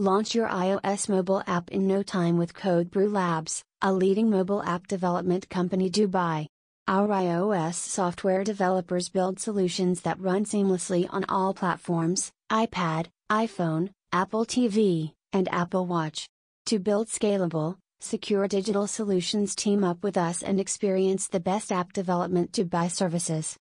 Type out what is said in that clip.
Launch your iOS mobile app in no time with CodeBrew Labs, a leading mobile app development company Dubai. Our iOS software developers build solutions that run seamlessly on all platforms iPad, iPhone, Apple TV, and Apple Watch. To build scalable, secure digital solutions, team up with us and experience the best app development Dubai services.